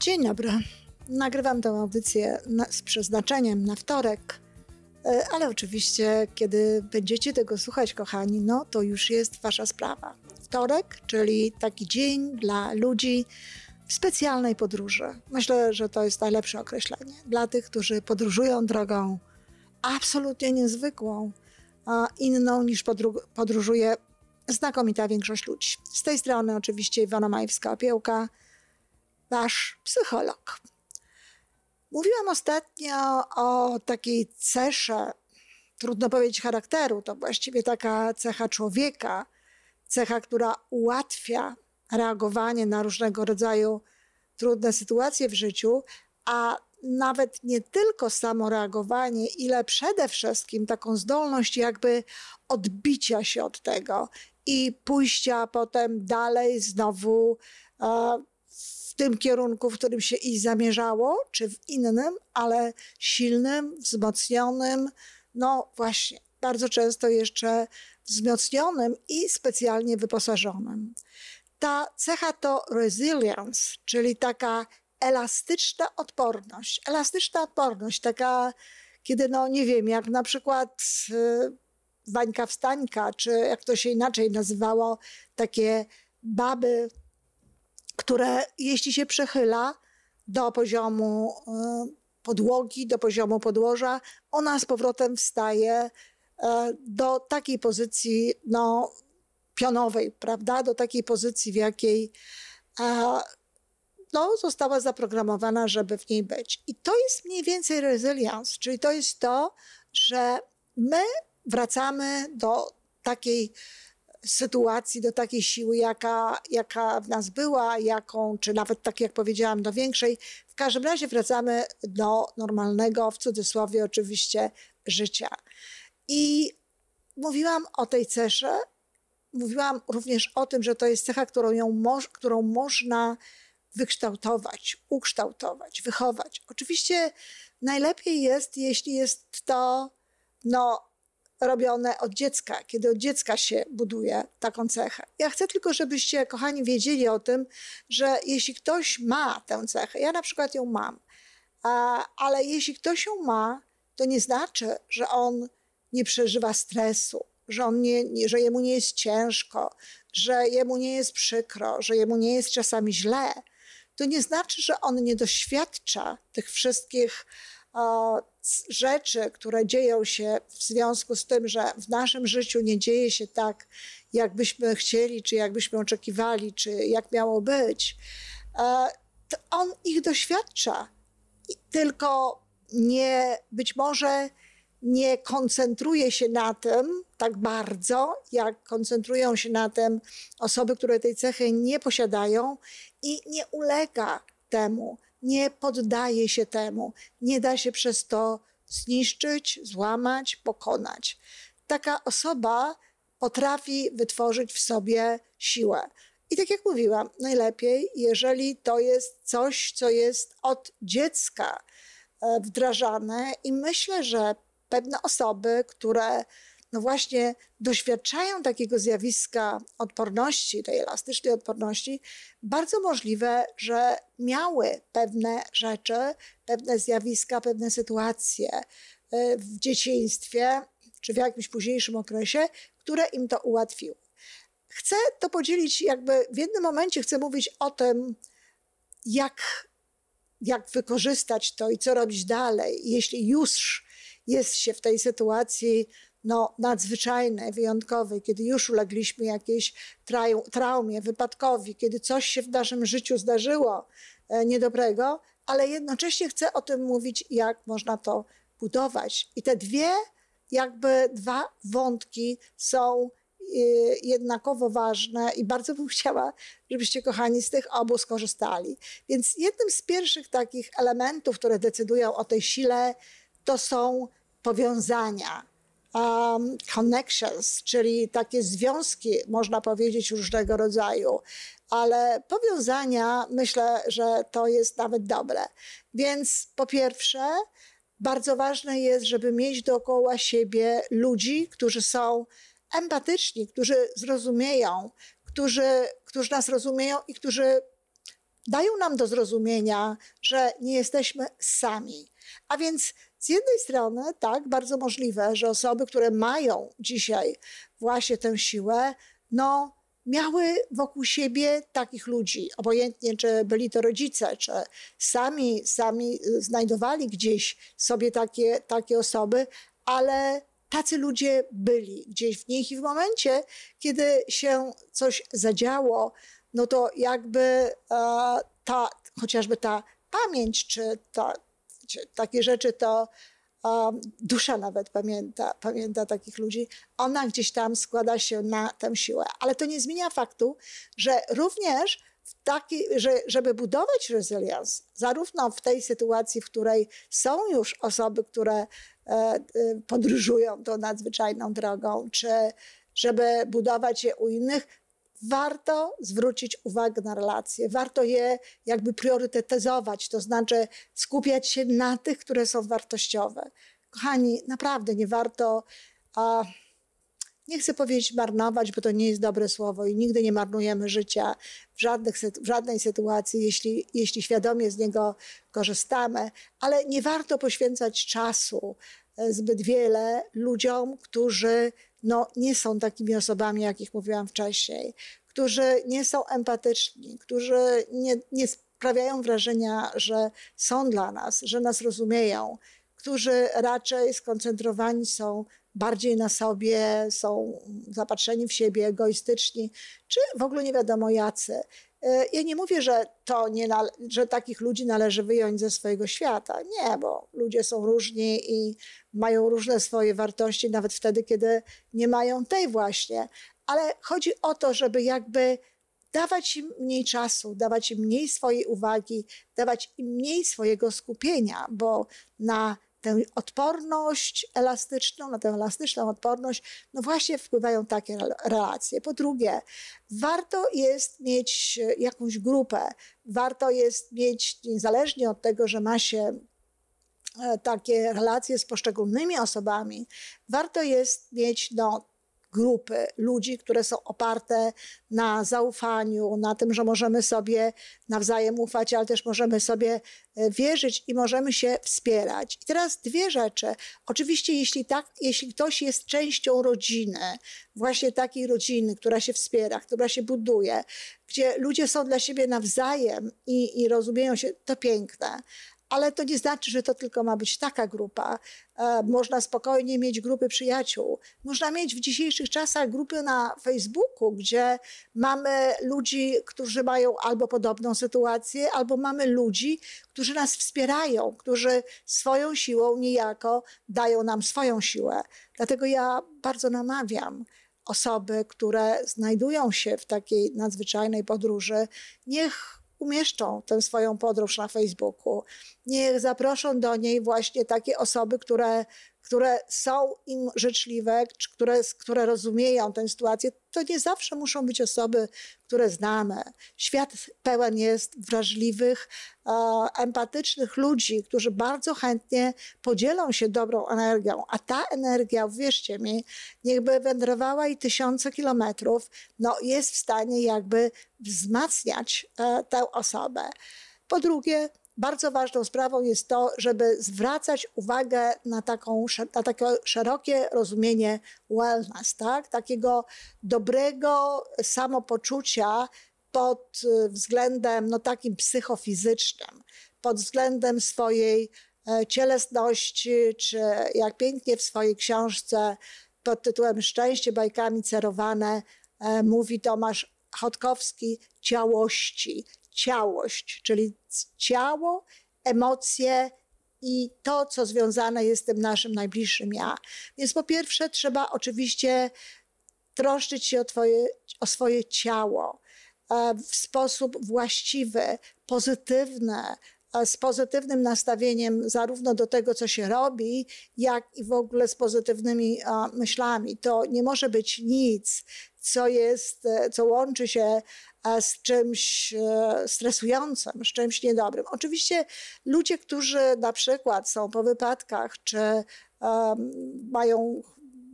Dzień dobry. Nagrywam tę audycję na, z przeznaczeniem na wtorek, e, ale oczywiście, kiedy będziecie tego słuchać, kochani, no to już jest wasza sprawa. Wtorek, czyli taki dzień dla ludzi w specjalnej podróży. Myślę, że to jest najlepsze określenie. Dla tych, którzy podróżują drogą absolutnie niezwykłą, inną niż podróżuje znakomita większość ludzi. Z tej strony oczywiście Iwona Majewska-Opiełka, wasz psycholog. Mówiłam ostatnio o takiej cesze, trudno powiedzieć charakteru, to właściwie taka cecha człowieka, cecha, która ułatwia reagowanie na różnego rodzaju trudne sytuacje w życiu, a nawet nie tylko samo reagowanie, ile przede wszystkim taką zdolność jakby odbicia się od tego i pójścia potem dalej znowu e, tym kierunku, w którym się i zamierzało, czy w innym, ale silnym, wzmocnionym, no właśnie, bardzo często jeszcze wzmocnionym i specjalnie wyposażonym. Ta cecha to resilience, czyli taka elastyczna odporność. Elastyczna odporność, taka, kiedy, no nie wiem, jak na przykład y, Wańka Wstańka, czy jak to się inaczej nazywało, takie baby, które jeśli się przechyla do poziomu y, podłogi, do poziomu podłoża, ona z powrotem wstaje y, do takiej pozycji, no, pionowej, prawda? Do takiej pozycji, w jakiej no, została zaprogramowana, żeby w niej być. I to jest mniej więcej resilience, czyli to jest to, że my wracamy do takiej sytuacji, do takiej siły, jaka, jaka w nas była, jaką, czy nawet tak jak powiedziałam, do większej. W każdym razie wracamy do normalnego, w cudzysłowie oczywiście, życia. I mówiłam o tej cesze, mówiłam również o tym, że to jest cecha, którą, ją którą można wykształtować, ukształtować, wychować. Oczywiście najlepiej jest, jeśli jest to no, robione od dziecka, kiedy od dziecka się buduje taką cechę. Ja chcę tylko, żebyście, kochani, wiedzieli o tym, że jeśli ktoś ma tę cechę, ja na przykład ją mam, ale jeśli ktoś ją ma, to nie znaczy, że on nie przeżywa stresu, że, on nie, nie, że jemu nie jest ciężko, że jemu nie jest przykro, że jemu nie jest czasami źle to nie znaczy, że on nie doświadcza tych wszystkich rzeczy, które dzieją się w związku z tym, że w naszym życiu nie dzieje się tak, jakbyśmy chcieli, czy jakbyśmy oczekiwali, czy jak miało być. E, to on ich doświadcza. Tylko nie, być może nie koncentruje się na tym tak bardzo, jak koncentrują się na tym osoby, które tej cechy nie posiadają i nie ulega temu, nie poddaje się temu, nie da się przez to zniszczyć, złamać, pokonać. Taka osoba potrafi wytworzyć w sobie siłę. I tak jak mówiłam, najlepiej, jeżeli to jest coś, co jest od dziecka e, wdrażane, i myślę, że pewne osoby, które no właśnie doświadczają takiego zjawiska odporności, tej elastycznej odporności, bardzo możliwe, że miały pewne rzeczy, pewne zjawiska, pewne sytuacje e, w dzieciństwie czy w jakimś późniejszym okresie, które im to ułatwiły. Chcę to podzielić, jakby w jednym momencie chcę mówić o tym, jak, jak wykorzystać to i co robić dalej, jeśli już jest się w tej sytuacji no, nadzwyczajnej, wyjątkowej, kiedy już ulegliśmy jakiejś traumie, wypadkowi, kiedy coś się w naszym życiu zdarzyło e, niedobrego, ale jednocześnie chcę o tym mówić, jak można to budować. I te dwie, jakby dwa wątki są e, jednakowo ważne i bardzo bym chciała, żebyście, kochani, z tych obu skorzystali. Więc jednym z pierwszych takich elementów, które decydują o tej sile, to są powiązania, um, connections, czyli takie związki, można powiedzieć, różnego rodzaju. Ale powiązania, myślę, że to jest nawet dobre. Więc po pierwsze, bardzo ważne jest, żeby mieć dookoła siebie ludzi, którzy są empatyczni, którzy zrozumieją, którzy, którzy nas rozumieją i którzy dają nam do zrozumienia, że nie jesteśmy sami. A więc z jednej strony, tak, bardzo możliwe, że osoby, które mają dzisiaj właśnie tę siłę, no, miały wokół siebie takich ludzi, obojętnie czy byli to rodzice, czy sami, sami znajdowali gdzieś sobie takie, takie osoby, ale tacy ludzie byli gdzieś w nich i w momencie, kiedy się coś zadziało, no to jakby e, ta, chociażby ta pamięć, czy ta, czy takie rzeczy, to um, dusza nawet pamięta, pamięta takich ludzi, ona gdzieś tam składa się na tę siłę. Ale to nie zmienia faktu, że również taki, że, żeby budować resilience, zarówno w tej sytuacji, w której są już osoby, które e, e, podróżują tą nadzwyczajną drogą, czy żeby budować je u innych, warto zwrócić uwagę na relacje, warto je jakby priorytetyzować, to znaczy skupiać się na tych, które są wartościowe. Kochani, naprawdę nie warto, a, nie chcę powiedzieć marnować, bo to nie jest dobre słowo i nigdy nie marnujemy życia w, żadnych, w żadnej sytuacji, jeśli, jeśli świadomie z niego korzystamy, ale nie warto poświęcać czasu e, zbyt wiele ludziom, którzy no, nie są takimi osobami, jakich mówiłam wcześniej, którzy nie są empatyczni, którzy nie, nie sprawiają wrażenia, że są dla nas, że nas rozumieją, którzy raczej skoncentrowani są bardziej na sobie, są zapatrzeni w siebie, egoistyczni, czy w ogóle nie wiadomo jacy. E, ja nie mówię, że, to nie że takich ludzi należy wyjąć ze swojego świata. Nie, bo ludzie są różni i mają różne swoje wartości, nawet wtedy, kiedy nie mają tej właśnie. Ale chodzi o to, żeby jakby dawać im mniej czasu, dawać im mniej swojej uwagi, dawać im mniej swojego skupienia, bo na tę odporność elastyczną, na tę elastyczną odporność, no właśnie wpływają takie relacje. Po drugie, warto jest mieć jakąś grupę, warto jest mieć, niezależnie od tego, że ma się e, takie relacje z poszczególnymi osobami, warto jest mieć no, grupy ludzi, które są oparte na zaufaniu, na tym, że możemy sobie nawzajem ufać, ale też możemy sobie e, wierzyć i możemy się wspierać. I teraz dwie rzeczy. Oczywiście, jeśli, tak, jeśli ktoś jest częścią rodziny, właśnie takiej rodziny, która się wspiera, która się buduje, gdzie ludzie są dla siebie nawzajem i, i rozumieją się, to piękne ale to nie znaczy, że to tylko ma być taka grupa. E, można spokojnie mieć grupy przyjaciół. Można mieć w dzisiejszych czasach grupy na Facebooku, gdzie mamy ludzi, którzy mają albo podobną sytuację, albo mamy ludzi, którzy nas wspierają, którzy swoją siłą niejako dają nam swoją siłę. Dlatego ja bardzo namawiam osoby, które znajdują się w takiej nadzwyczajnej podróży, niech umieszczą tę swoją podróż na Facebooku. Niech zaproszą do niej właśnie takie osoby, które, które są im życzliwe, które, które rozumieją tę sytuację. To nie zawsze muszą być osoby, które znamy. Świat pełen jest wrażliwych, e, empatycznych ludzi, którzy bardzo chętnie podzielą się dobrą energią, a ta energia, wierzcie mi, niechby wędrowała i tysiące kilometrów, no jest w stanie jakby wzmacniać e, tę osobę. Po drugie, bardzo ważną sprawą jest to, żeby zwracać uwagę na, taką, na takie szerokie rozumienie wellness, tak? takiego dobrego samopoczucia pod względem no, takim psychofizycznym, pod względem swojej e, cielesności, czy jak pięknie w swojej książce pod tytułem Szczęście bajkami cerowane e, mówi Tomasz Chodkowski, ciałości, ciałość, czyli ciało, emocje i to, co związane jest z tym naszym najbliższym ja. Więc po pierwsze trzeba oczywiście troszczyć się o, twoje, o swoje ciało e, w sposób właściwy, pozytywny, z pozytywnym nastawieniem zarówno do tego, co się robi, jak i w ogóle z pozytywnymi e, myślami. To nie może być nic, co jest, co łączy się z czymś e, stresującym, z czymś niedobrym. Oczywiście ludzie, którzy na przykład są po wypadkach, czy mają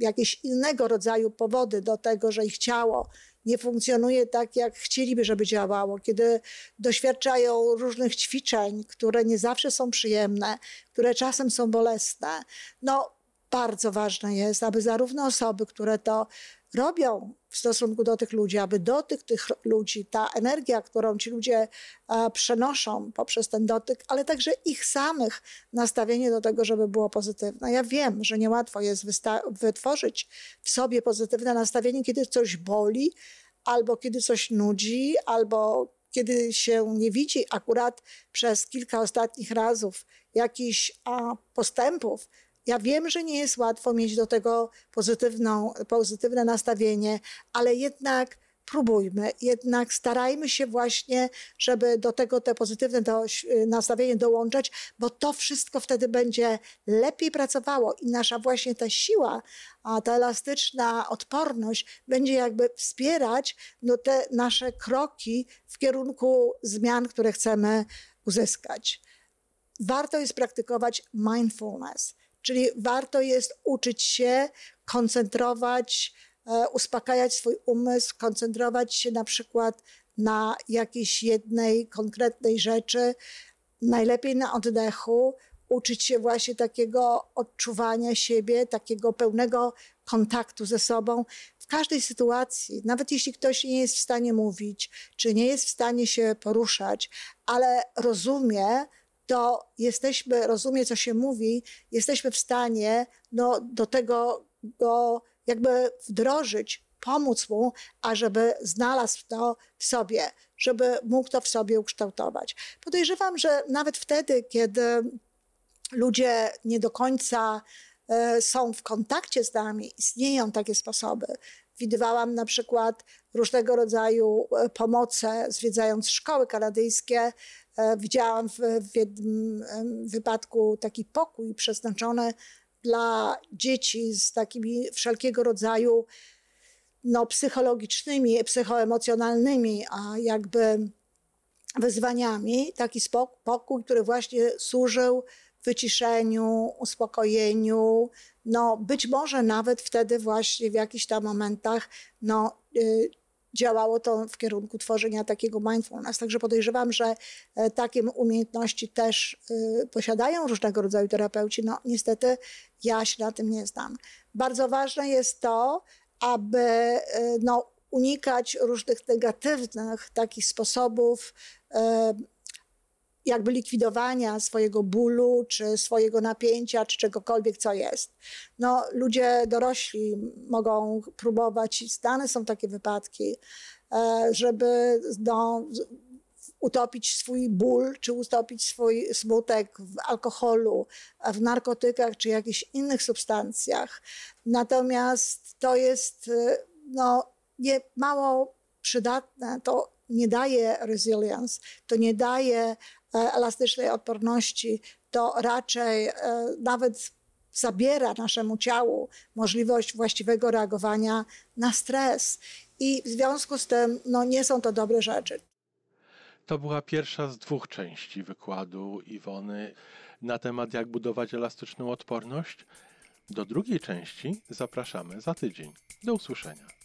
jakieś innego rodzaju powody do tego, że ich ciało nie funkcjonuje tak, jak chcieliby, żeby działało, kiedy doświadczają różnych ćwiczeń, które nie zawsze są przyjemne, które czasem są bolesne. No, bardzo ważne jest, aby zarówno osoby, które to robią w stosunku do tych ludzi, aby dotyk tych ludzi, ta energia, którą ci ludzie e, przenoszą poprzez ten dotyk, ale także ich samych nastawienie do tego, żeby było pozytywne. Ja wiem, że niełatwo jest wytworzyć w sobie pozytywne nastawienie, kiedy coś boli, albo kiedy coś nudzi, albo kiedy się nie widzi akurat przez kilka ostatnich razów jakichś postępów, ja wiem, że nie jest łatwo mieć do tego pozytywną, pozytywne nastawienie, ale jednak próbujmy, jednak starajmy się właśnie, żeby do tego te pozytywne do, nastawienie dołączać, bo to wszystko wtedy będzie lepiej pracowało i nasza właśnie ta siła, a ta elastyczna odporność będzie jakby wspierać no, te nasze kroki w kierunku zmian, które chcemy uzyskać. Warto jest praktykować mindfulness Czyli warto jest uczyć się koncentrować, e, uspokajać swój umysł, koncentrować się na przykład na jakiejś jednej konkretnej rzeczy, najlepiej na oddechu, uczyć się właśnie takiego odczuwania siebie, takiego pełnego kontaktu ze sobą. W każdej sytuacji, nawet jeśli ktoś nie jest w stanie mówić, czy nie jest w stanie się poruszać, ale rozumie, to jesteśmy, rozumie, co się mówi, jesteśmy w stanie no, do tego go jakby wdrożyć, pomóc mu, ażeby znalazł to w sobie, żeby mógł to w sobie ukształtować. Podejrzewam, że nawet wtedy, kiedy ludzie nie do końca e, są w kontakcie z nami, istnieją takie sposoby. Widywałam na przykład różnego rodzaju e, pomoce, zwiedzając szkoły kanadyjskie, widziałam w, w jednym wypadku taki pokój przeznaczony dla dzieci z takimi wszelkiego rodzaju no, psychologicznymi, psychoemocjonalnymi, a jakby wyzwaniami. Taki spokój, który właśnie służył wyciszeniu, uspokojeniu. No, być może nawet wtedy właśnie w jakichś tam momentach no, y, działało to w kierunku tworzenia takiego mindfulness. Także podejrzewam, że e, takie umiejętności też e, posiadają różnego rodzaju terapeuci. No niestety ja się na tym nie znam. Bardzo ważne jest to, aby e, no, unikać różnych negatywnych takich sposobów jakby likwidowania swojego bólu, czy swojego napięcia, czy czegokolwiek, co jest. No, ludzie dorośli mogą próbować, znane są takie wypadki, e, żeby no, utopić swój ból, czy utopić swój smutek w alkoholu, w narkotykach, czy jakichś innych substancjach. Natomiast to jest e, no, nie mało przydatne, to nie daje resilience, to nie daje elastycznej odporności, to raczej e, nawet zabiera naszemu ciału możliwość właściwego reagowania na stres. I w związku z tym no, nie są to dobre rzeczy. To była pierwsza z dwóch części wykładu Iwony na temat, jak budować elastyczną odporność. Do drugiej części zapraszamy za tydzień. Do usłyszenia.